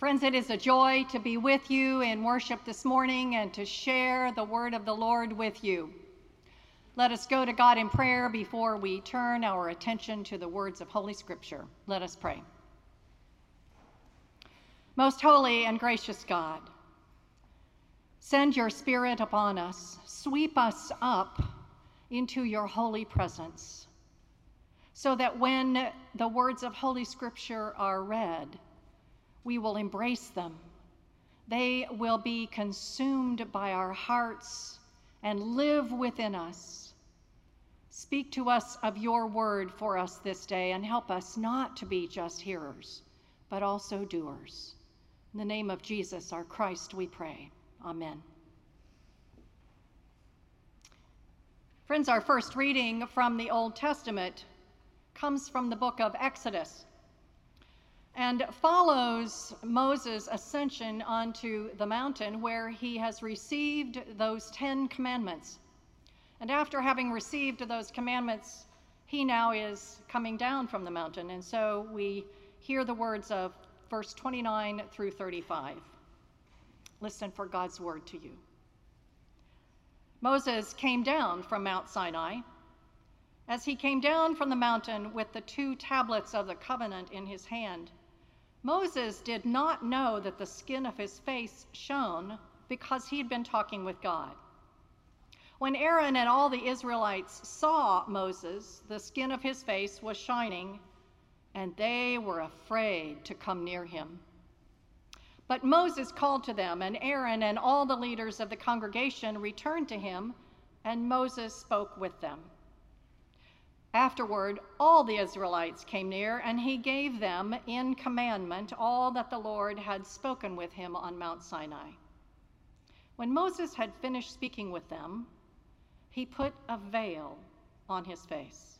Friends, it is a joy to be with you in worship this morning and to share the word of the Lord with you. Let us go to God in prayer before we turn our attention to the words of Holy Scripture. Let us pray. Most holy and gracious God, send your Spirit upon us, sweep us up into your holy presence, so that when the words of Holy Scripture are read, we will embrace them. They will be consumed by our hearts and live within us. Speak to us of your word for us this day and help us not to be just hearers, but also doers. In the name of Jesus, our Christ, we pray. Amen. Friends, our first reading from the Old Testament comes from the book of Exodus and follows Moses' ascension onto the mountain where he has received those Ten Commandments. And after having received those commandments, he now is coming down from the mountain. And so we hear the words of verse 29 through 35. Listen for God's word to you. Moses came down from Mount Sinai. As he came down from the mountain with the two tablets of the covenant in his hand, Moses did not know that the skin of his face shone because he had been talking with God. When Aaron and all the Israelites saw Moses, the skin of his face was shining, and they were afraid to come near him. But Moses called to them, and Aaron and all the leaders of the congregation returned to him, and Moses spoke with them. Afterward, all the Israelites came near, and he gave them in commandment all that the Lord had spoken with him on Mount Sinai. When Moses had finished speaking with them, he put a veil on his face.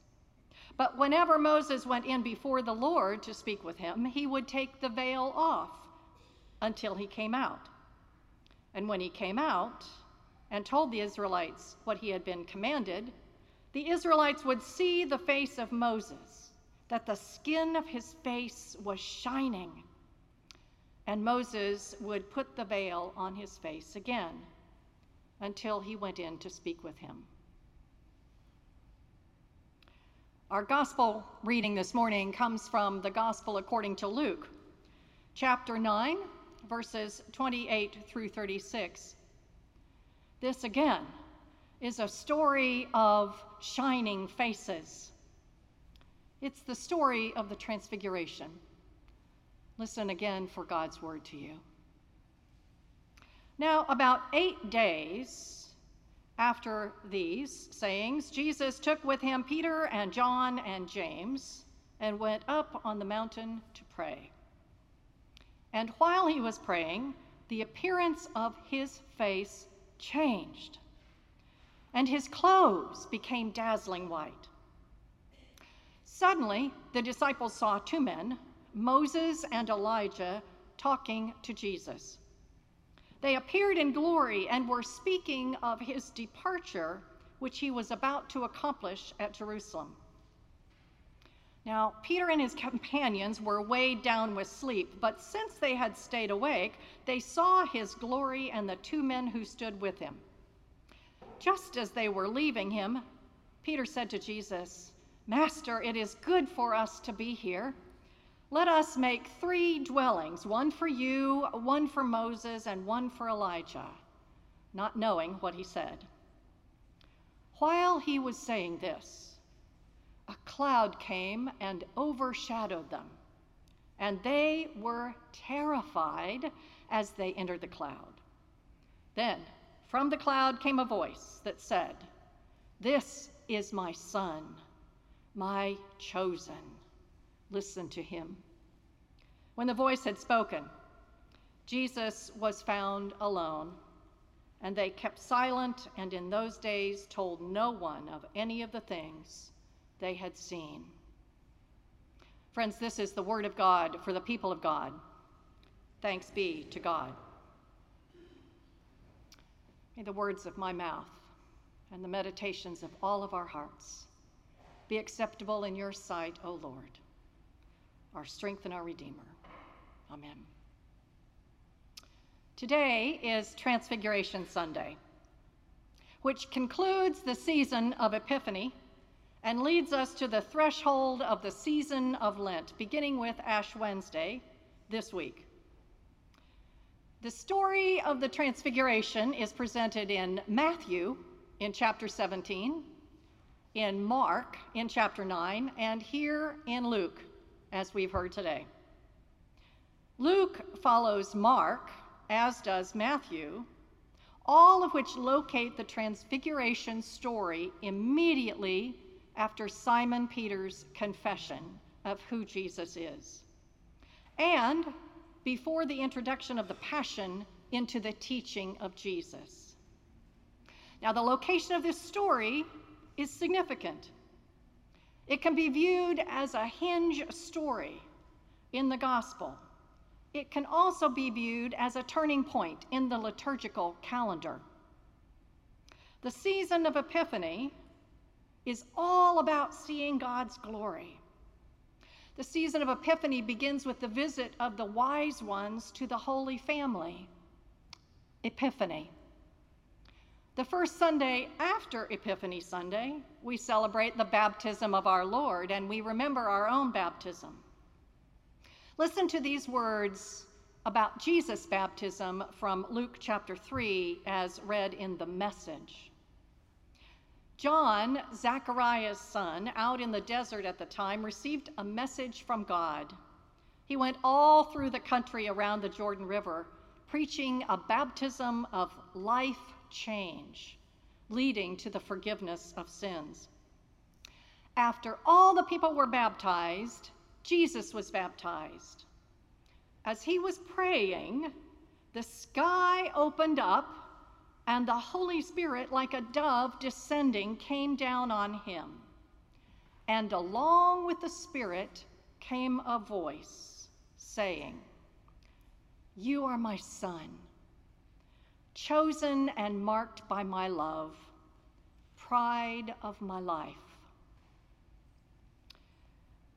But whenever Moses went in before the Lord to speak with him, he would take the veil off until he came out. And when he came out and told the Israelites what he had been commanded, the Israelites would see the face of Moses, that the skin of his face was shining. And Moses would put the veil on his face again until he went in to speak with him. Our gospel reading this morning comes from the gospel according to Luke, chapter 9, verses 28 through 36. This again is a story of shining faces. It's the story of the Transfiguration. Listen again for God's word to you. Now, about eight days after these sayings, Jesus took with him Peter and John and James and went up on the mountain to pray. And while he was praying, the appearance of his face changed and his clothes became dazzling white. Suddenly, the disciples saw two men, Moses and Elijah, talking to Jesus. They appeared in glory and were speaking of his departure, which he was about to accomplish at Jerusalem. Now, Peter and his companions were weighed down with sleep, but since they had stayed awake, they saw his glory and the two men who stood with him. Just as they were leaving him, Peter said to Jesus, Master, it is good for us to be here. Let us make three dwellings one for you, one for Moses, and one for Elijah, not knowing what he said. While he was saying this, a cloud came and overshadowed them, and they were terrified as they entered the cloud. Then from the cloud came a voice that said, This is my son, my chosen. Listen to him. When the voice had spoken, Jesus was found alone, and they kept silent and in those days told no one of any of the things they had seen. Friends, this is the word of God for the people of God. Thanks be to God. May the words of my mouth and the meditations of all of our hearts be acceptable in your sight, O Lord, our strength and our Redeemer. Amen. Today is Transfiguration Sunday, which concludes the season of Epiphany and leads us to the threshold of the season of Lent, beginning with Ash Wednesday this week. The story of the Transfiguration is presented in Matthew in chapter 17, in Mark in chapter 9, and here in Luke, as we've heard today. Luke follows Mark, as does Matthew, all of which locate the Transfiguration story immediately after Simon Peter's confession of who Jesus is, and before the introduction of the Passion into the teaching of Jesus. Now, the location of this story is significant. It can be viewed as a hinge story in the gospel it can also be viewed as a turning point in the liturgical calendar. The season of Epiphany is all about seeing God's glory. The season of Epiphany begins with the visit of the wise ones to the Holy Family. Epiphany. The first Sunday after Epiphany Sunday, we celebrate the baptism of our Lord and we remember our own baptism. Listen to these words about Jesus' baptism from Luke chapter 3 as read in the message. John, Zachariah's son, out in the desert at the time, received a message from God. He went all through the country around the Jordan River, preaching a baptism of life change, leading to the forgiveness of sins. After all the people were baptized, Jesus was baptized. As he was praying, the sky opened up, and the Holy Spirit, like a dove descending, came down on him. And along with the Spirit came a voice saying, You are my Son, chosen and marked by my love, pride of my life.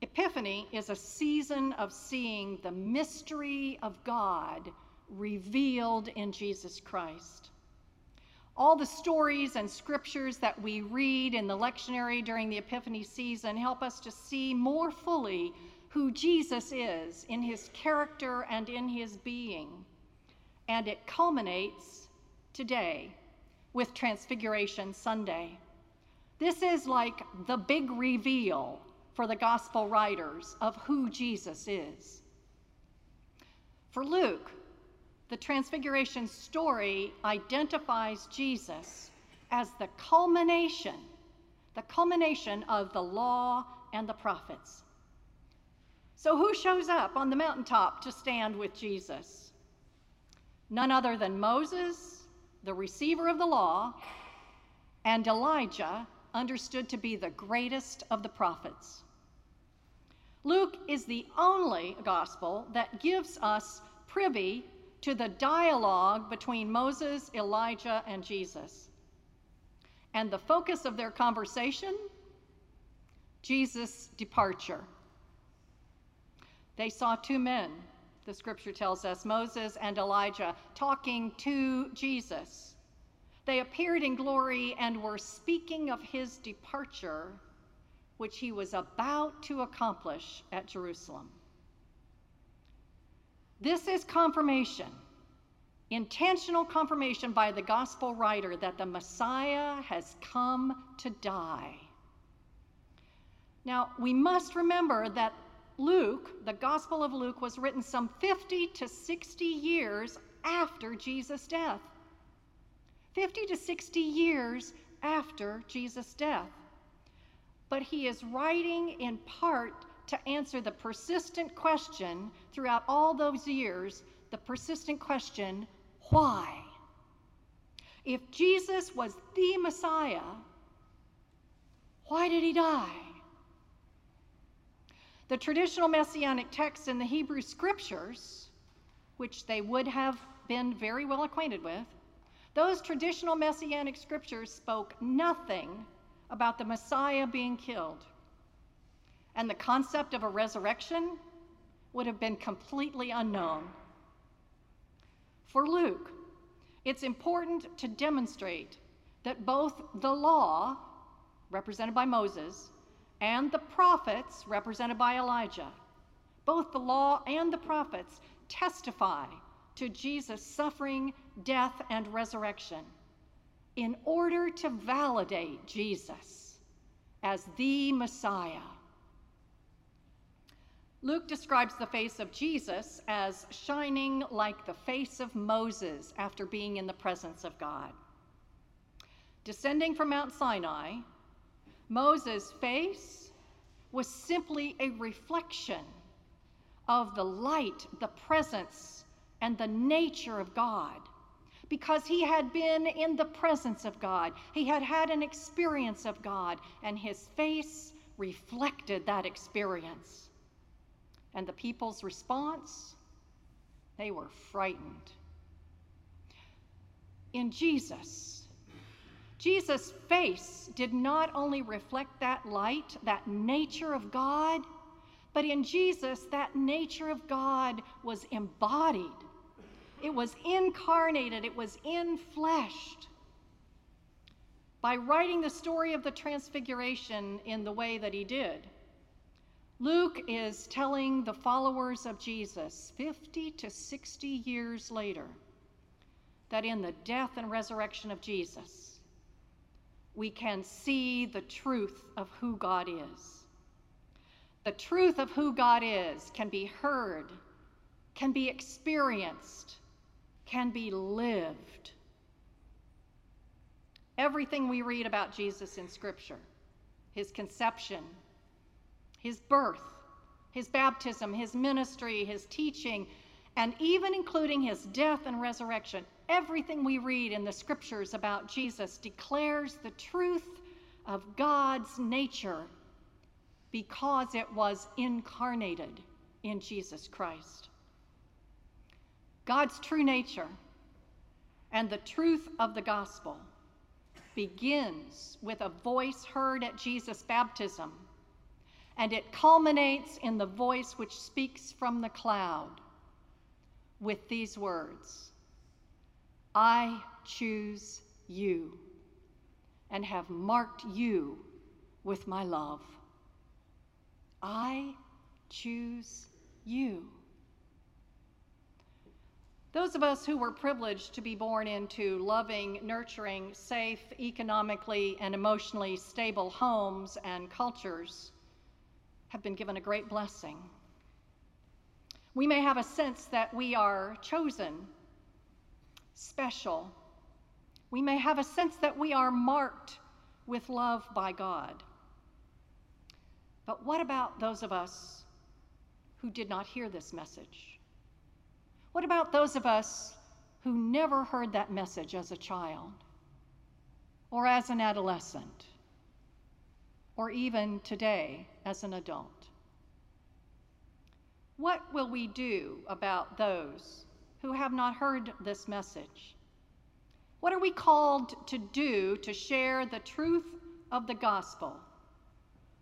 Epiphany is a season of seeing the mystery of God revealed in Jesus Christ. All the stories and scriptures that we read in the lectionary during the Epiphany season help us to see more fully who Jesus is in his character and in his being. And it culminates today with Transfiguration Sunday. This is like the big reveal for the gospel writers of who Jesus is. For Luke, the Transfiguration story identifies Jesus as the culmination, the culmination of the law and the prophets. So, who shows up on the mountaintop to stand with Jesus? None other than Moses, the receiver of the law, and Elijah, understood to be the greatest of the prophets. Luke is the only gospel that gives us privy to the dialogue between Moses, Elijah, and Jesus. And the focus of their conversation? Jesus' departure. They saw two men, the scripture tells us, Moses and Elijah, talking to Jesus. They appeared in glory and were speaking of his departure which he was about to accomplish at Jerusalem. This is confirmation, intentional confirmation by the gospel writer that the Messiah has come to die. Now, we must remember that Luke, the Gospel of Luke, was written some 50 to 60 years after Jesus' death. 50 to 60 years after Jesus' death but he is writing in part to answer the persistent question throughout all those years the persistent question why? If Jesus was the Messiah, why did he die? The traditional messianic texts in the Hebrew scriptures, which they would have been very well acquainted with, those traditional messianic scriptures spoke nothing about the Messiah being killed. And the concept of a resurrection would have been completely unknown. For Luke, it's important to demonstrate that both the law, represented by Moses, and the prophets, represented by Elijah, both the law and the prophets testify to Jesus' suffering, death, and resurrection in order to validate Jesus as the Messiah. Luke describes the face of Jesus as shining like the face of Moses after being in the presence of God. Descending from Mount Sinai, Moses' face was simply a reflection of the light, the presence, and the nature of God because he had been in the presence of God. He had had an experience of God, and his face reflected that experience. And the people's response? They were frightened. In Jesus, Jesus' face did not only reflect that light, that nature of God, but in Jesus, that nature of God was embodied it was incarnated, it was infleshed. By writing the story of the Transfiguration in the way that he did, Luke is telling the followers of Jesus 50 to 60 years later that in the death and resurrection of Jesus, we can see the truth of who God is. The truth of who God is can be heard, can be experienced, can be lived. Everything we read about Jesus in Scripture his conception, his birth, his baptism, his ministry, his teaching, and even including his death and resurrection, everything we read in the Scriptures about Jesus declares the truth of God's nature because it was incarnated in Jesus Christ. God's true nature and the truth of the gospel begins with a voice heard at Jesus' baptism, and it culminates in the voice which speaks from the cloud with these words I choose you and have marked you with my love. I choose you. Those of us who were privileged to be born into loving, nurturing, safe, economically and emotionally stable homes and cultures have been given a great blessing. We may have a sense that we are chosen, special. We may have a sense that we are marked with love by God. But what about those of us who did not hear this message? What about those of us who never heard that message as a child or as an adolescent or even today as an adult? What will we do about those who have not heard this message? What are we called to do to share the truth of the gospel?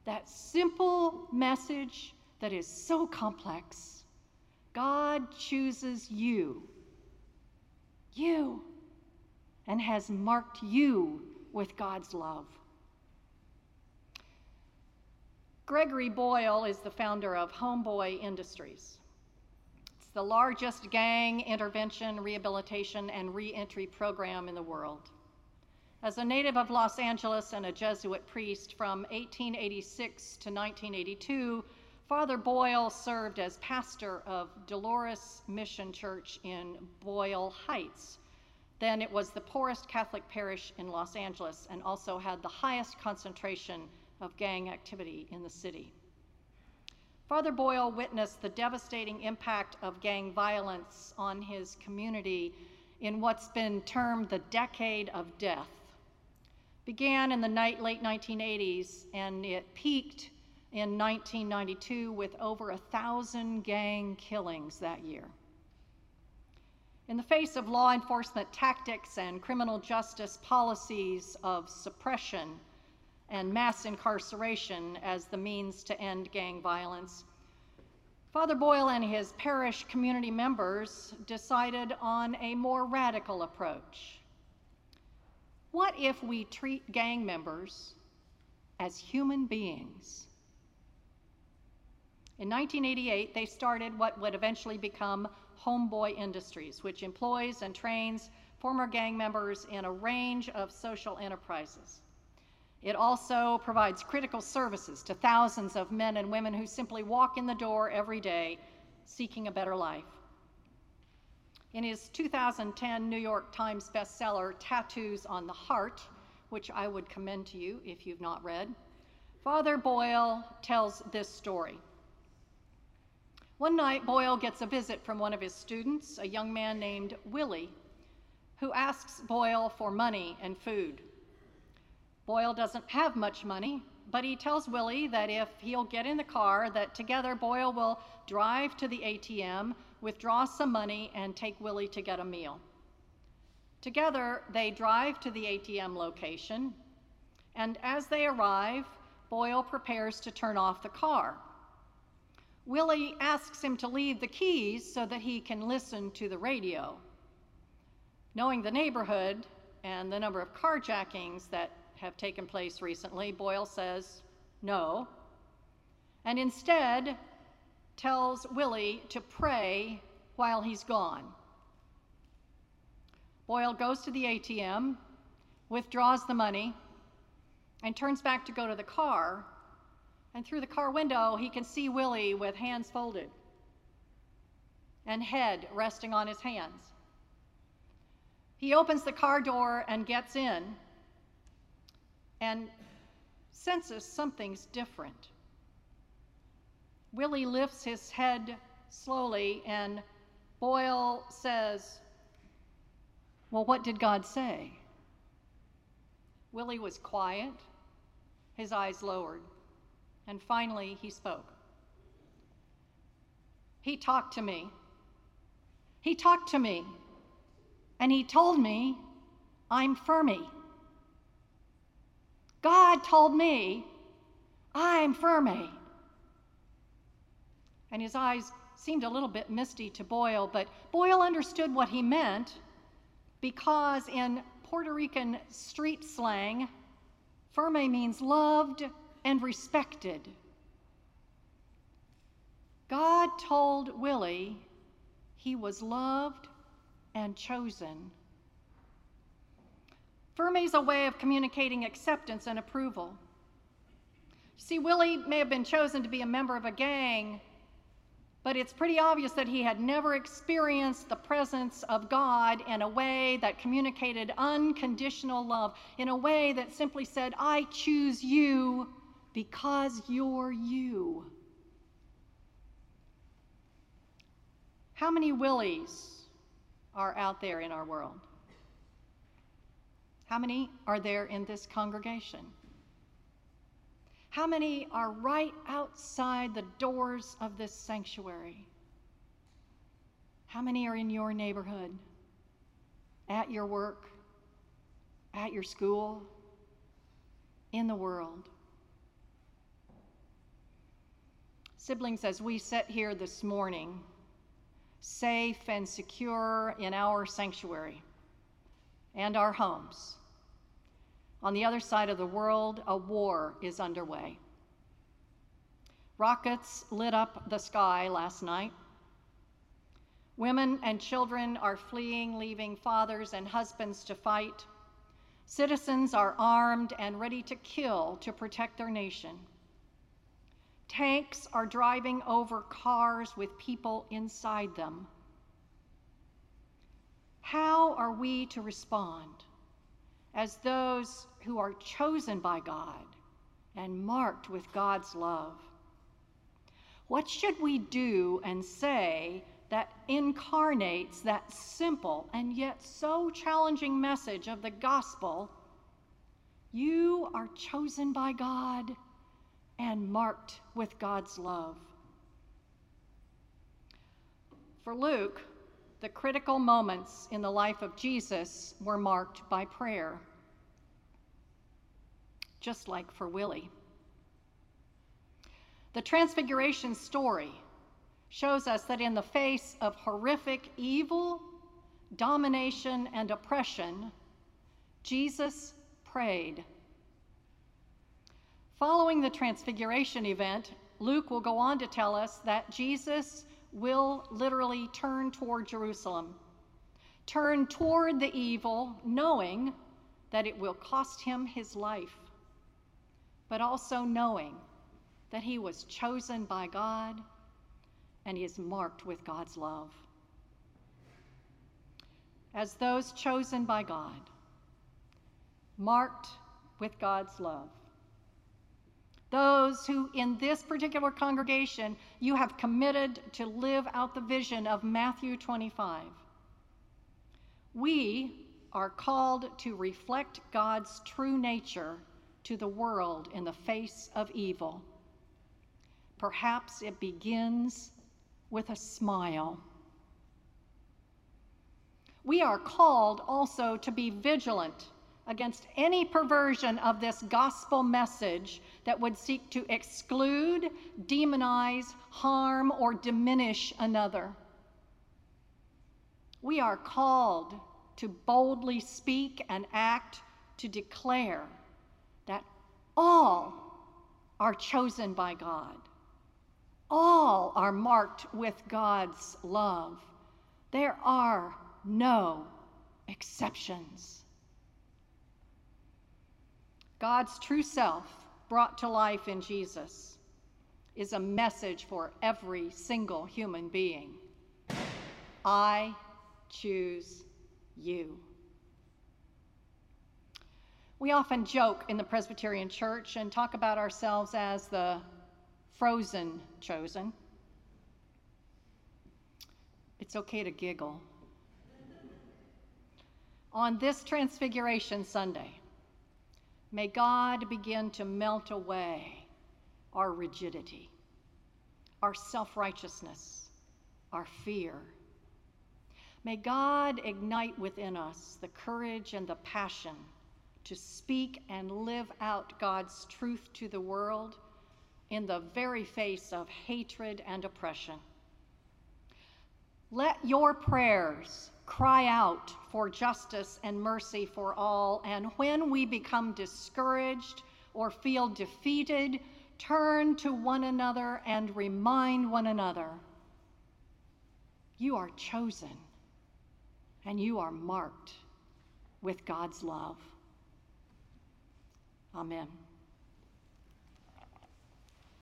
That simple message that is so complex God chooses you, you, and has marked you with God's love. Gregory Boyle is the founder of Homeboy Industries. It's the largest gang intervention, rehabilitation, and reentry program in the world. As a native of Los Angeles and a Jesuit priest from 1886 to 1982, Father Boyle served as pastor of Dolores Mission Church in Boyle Heights. Then it was the poorest Catholic parish in Los Angeles and also had the highest concentration of gang activity in the city. Father Boyle witnessed the devastating impact of gang violence on his community in what's been termed the decade of death. Began in the late 1980s and it peaked in 1992 with over a thousand gang killings that year. In the face of law enforcement tactics and criminal justice policies of suppression and mass incarceration as the means to end gang violence, Father Boyle and his parish community members decided on a more radical approach. What if we treat gang members as human beings? In 1988, they started what would eventually become Homeboy Industries, which employs and trains former gang members in a range of social enterprises. It also provides critical services to thousands of men and women who simply walk in the door every day seeking a better life. In his 2010 New York Times bestseller, Tattoos on the Heart, which I would commend to you if you've not read, Father Boyle tells this story. One night, Boyle gets a visit from one of his students, a young man named Willie, who asks Boyle for money and food. Boyle doesn't have much money, but he tells Willie that if he'll get in the car, that together Boyle will drive to the ATM, withdraw some money, and take Willie to get a meal. Together, they drive to the ATM location, and as they arrive, Boyle prepares to turn off the car. Willie asks him to leave the keys so that he can listen to the radio. Knowing the neighborhood and the number of carjackings that have taken place recently, Boyle says no, and instead tells Willie to pray while he's gone. Boyle goes to the ATM, withdraws the money, and turns back to go to the car. And through the car window, he can see Willie with hands folded and head resting on his hands. He opens the car door and gets in and senses something's different. Willie lifts his head slowly, and Boyle says, Well, what did God say? Willie was quiet, his eyes lowered, and finally he spoke. He talked to me. He talked to me, and he told me I'm firme. God told me, I'm firme. And his eyes seemed a little bit misty to Boyle, but Boyle understood what he meant because in Puerto Rican street slang, firme means loved and respected. God told Willie he was loved and chosen Firme's a way of communicating acceptance and approval. See, Willie may have been chosen to be a member of a gang, but it's pretty obvious that he had never experienced the presence of God in a way that communicated unconditional love, in a way that simply said, I choose you because you're you. How many Willies are out there in our world? How many are there in this congregation? How many are right outside the doors of this sanctuary? How many are in your neighborhood, at your work, at your school, in the world? Siblings, as we sit here this morning, safe and secure in our sanctuary and our homes, on the other side of the world, a war is underway. Rockets lit up the sky last night. Women and children are fleeing, leaving fathers and husbands to fight. Citizens are armed and ready to kill to protect their nation. Tanks are driving over cars with people inside them. How are we to respond as those who are chosen by God and marked with God's love. What should we do and say that incarnates that simple and yet so challenging message of the gospel? You are chosen by God and marked with God's love. For Luke, the critical moments in the life of Jesus were marked by prayer just like for Willie. The Transfiguration story shows us that in the face of horrific evil, domination, and oppression, Jesus prayed. Following the Transfiguration event, Luke will go on to tell us that Jesus will literally turn toward Jerusalem, turn toward the evil, knowing that it will cost him his life, but also knowing that he was chosen by God and he is marked with God's love. As those chosen by God, marked with God's love. Those who, in this particular congregation, you have committed to live out the vision of Matthew 25. We are called to reflect God's true nature to the world in the face of evil. Perhaps it begins with a smile. We are called also to be vigilant against any perversion of this gospel message that would seek to exclude, demonize, harm, or diminish another. We are called to boldly speak and act to declare that all are chosen by God. All are marked with God's love. There are no exceptions. God's true self brought to life in Jesus is a message for every single human being. I choose you. We often joke in the Presbyterian Church and talk about ourselves as the frozen chosen. It's okay to giggle. On this Transfiguration Sunday, May God begin to melt away our rigidity, our self righteousness, our fear. May God ignite within us the courage and the passion to speak and live out God's truth to the world in the very face of hatred and oppression. Let your prayers cry out for justice and mercy for all. And when we become discouraged or feel defeated, turn to one another and remind one another you are chosen and you are marked with God's love. Amen.